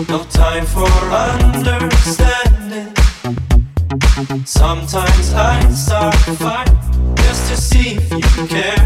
Mm-hmm. No time for understanding. Sometimes I start a fight just to see if you care.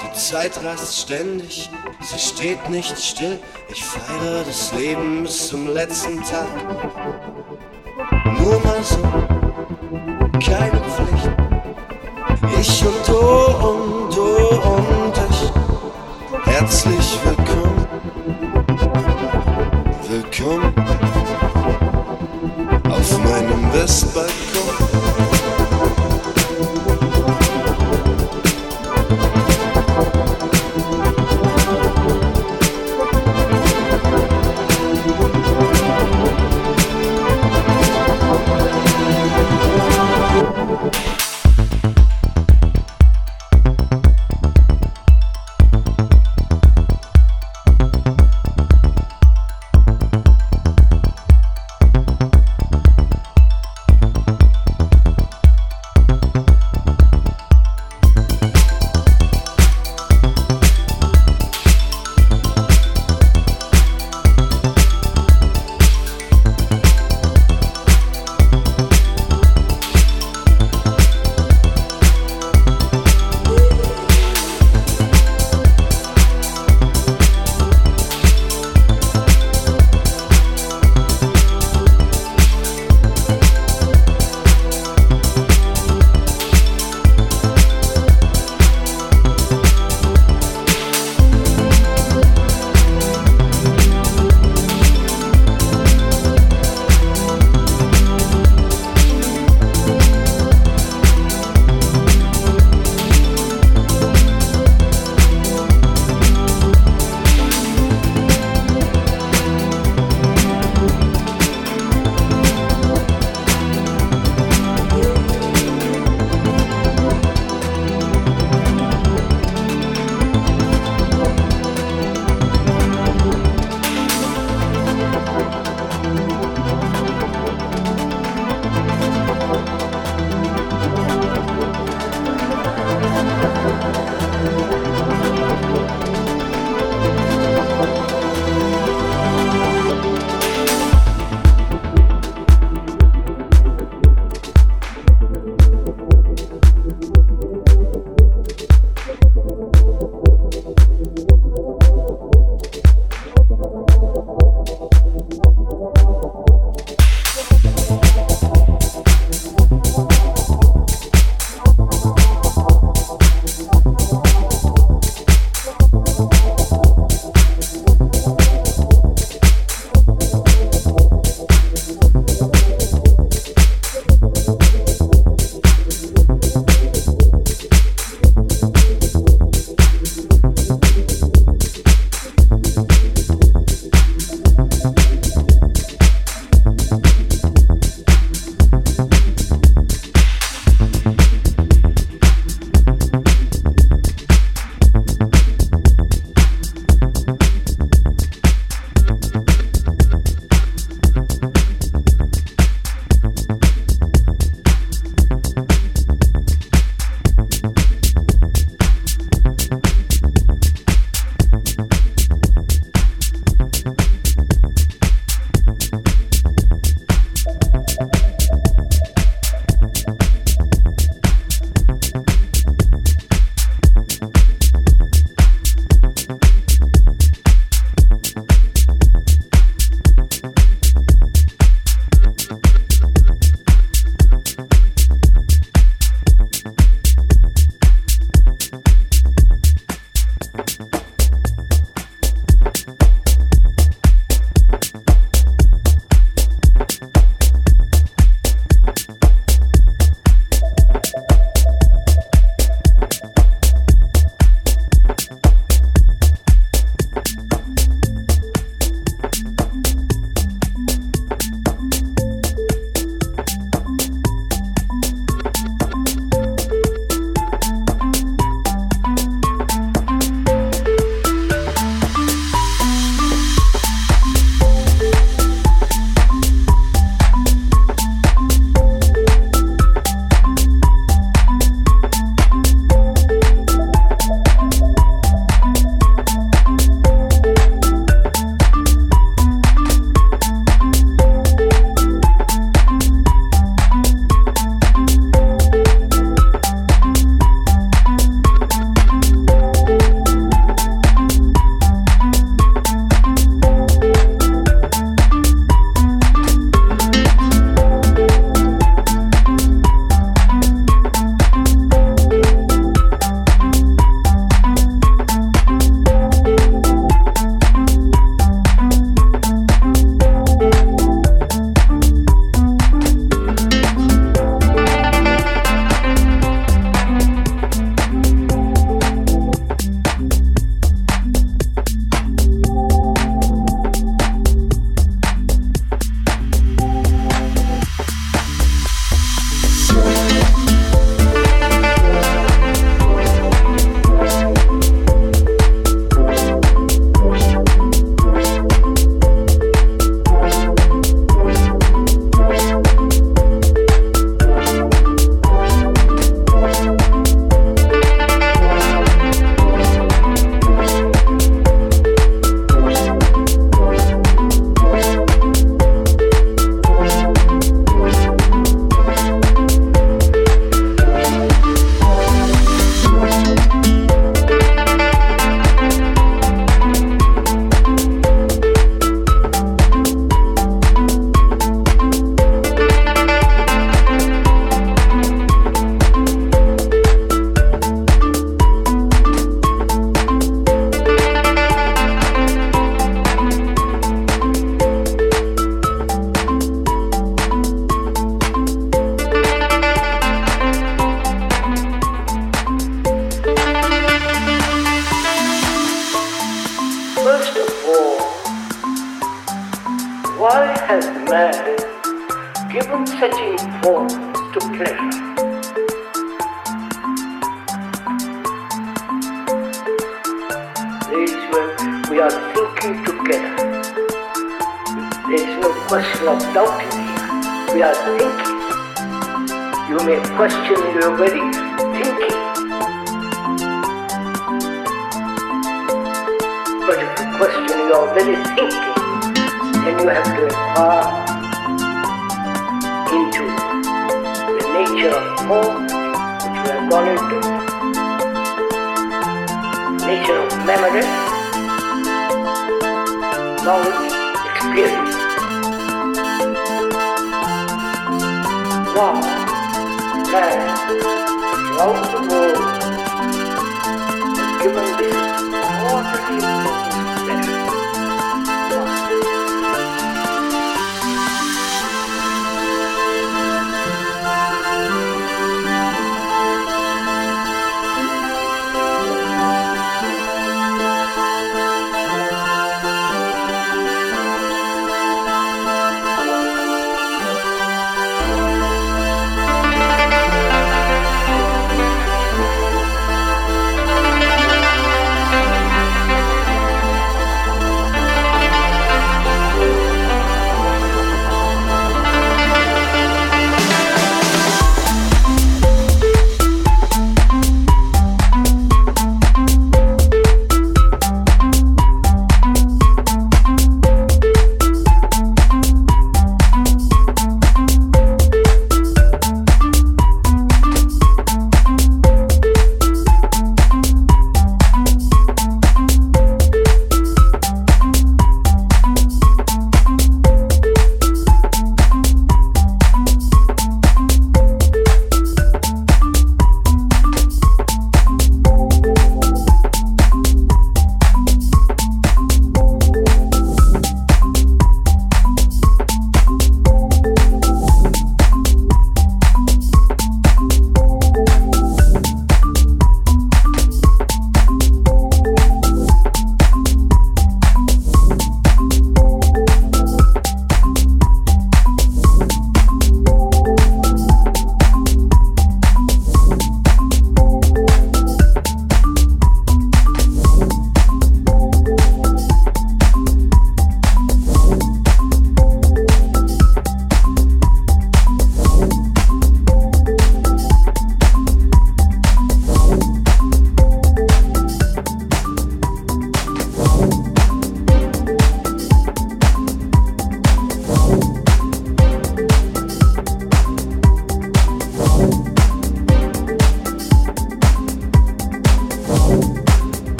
Die Zeit rast ständig, sie steht nicht still. Ich feiere das Leben bis zum letzten Tag. Nur mal so, keine Pflicht. Ich und du und du und ich. Herzlich willkommen. Willkommen auf meinem Westbalkon.